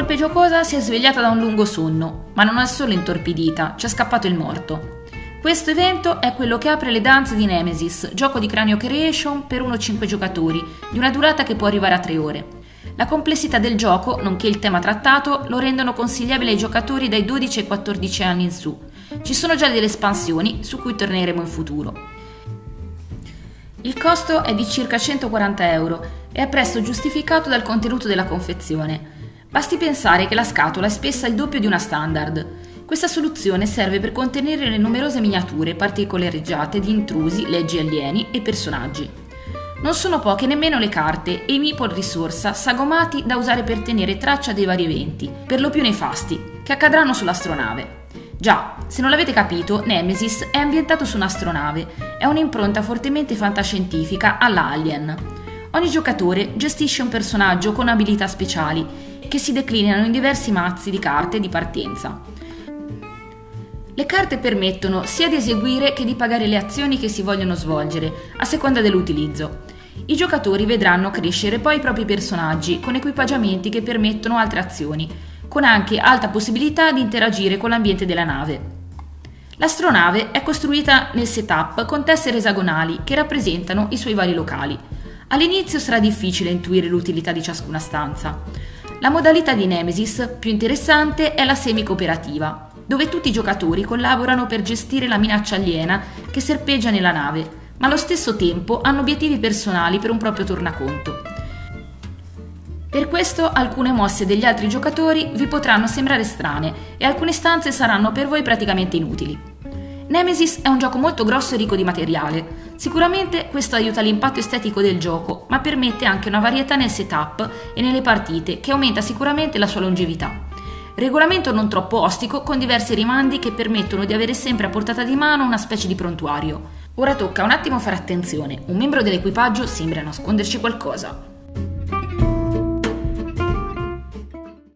volpe giocosa si è svegliata da un lungo sonno, ma non è solo intorpidita, ci è scappato il morto. Questo evento è quello che apre le danze di Nemesis, gioco di Cranio Creation per 1-5 giocatori, di una durata che può arrivare a 3 ore. La complessità del gioco, nonché il tema trattato, lo rendono consigliabile ai giocatori dai 12 ai 14 anni in su. Ci sono già delle espansioni, su cui torneremo in futuro. Il costo è di circa 140 euro e è presto giustificato dal contenuto della confezione. Basti pensare che la scatola è spessa il doppio di una standard. Questa soluzione serve per contenere le numerose miniature particolareggiate di intrusi, leggi alieni e personaggi. Non sono poche nemmeno le carte e i meeple risorsa sagomati da usare per tenere traccia dei vari eventi, per lo più nefasti, che accadranno sull'astronave. Già, se non l'avete capito, Nemesis è ambientato su un'astronave, è un'impronta fortemente fantascientifica alla Alien. Ogni giocatore gestisce un personaggio con abilità speciali che si declinano in diversi mazzi di carte di partenza. Le carte permettono sia di eseguire che di pagare le azioni che si vogliono svolgere, a seconda dell'utilizzo. I giocatori vedranno crescere poi i propri personaggi con equipaggiamenti che permettono altre azioni, con anche alta possibilità di interagire con l'ambiente della nave. L'astronave è costruita nel setup con tessere esagonali che rappresentano i suoi vari locali. All'inizio sarà difficile intuire l'utilità di ciascuna stanza. La modalità di Nemesis più interessante è la semi-cooperativa, dove tutti i giocatori collaborano per gestire la minaccia aliena che serpeggia nella nave, ma allo stesso tempo hanno obiettivi personali per un proprio tornaconto. Per questo alcune mosse degli altri giocatori vi potranno sembrare strane e alcune stanze saranno per voi praticamente inutili. Nemesis è un gioco molto grosso e ricco di materiale. Sicuramente questo aiuta l'impatto estetico del gioco, ma permette anche una varietà nel setup e nelle partite che aumenta sicuramente la sua longevità. Regolamento non troppo ostico con diversi rimandi che permettono di avere sempre a portata di mano una specie di prontuario. Ora tocca un attimo fare attenzione, un membro dell'equipaggio sembra nasconderci qualcosa.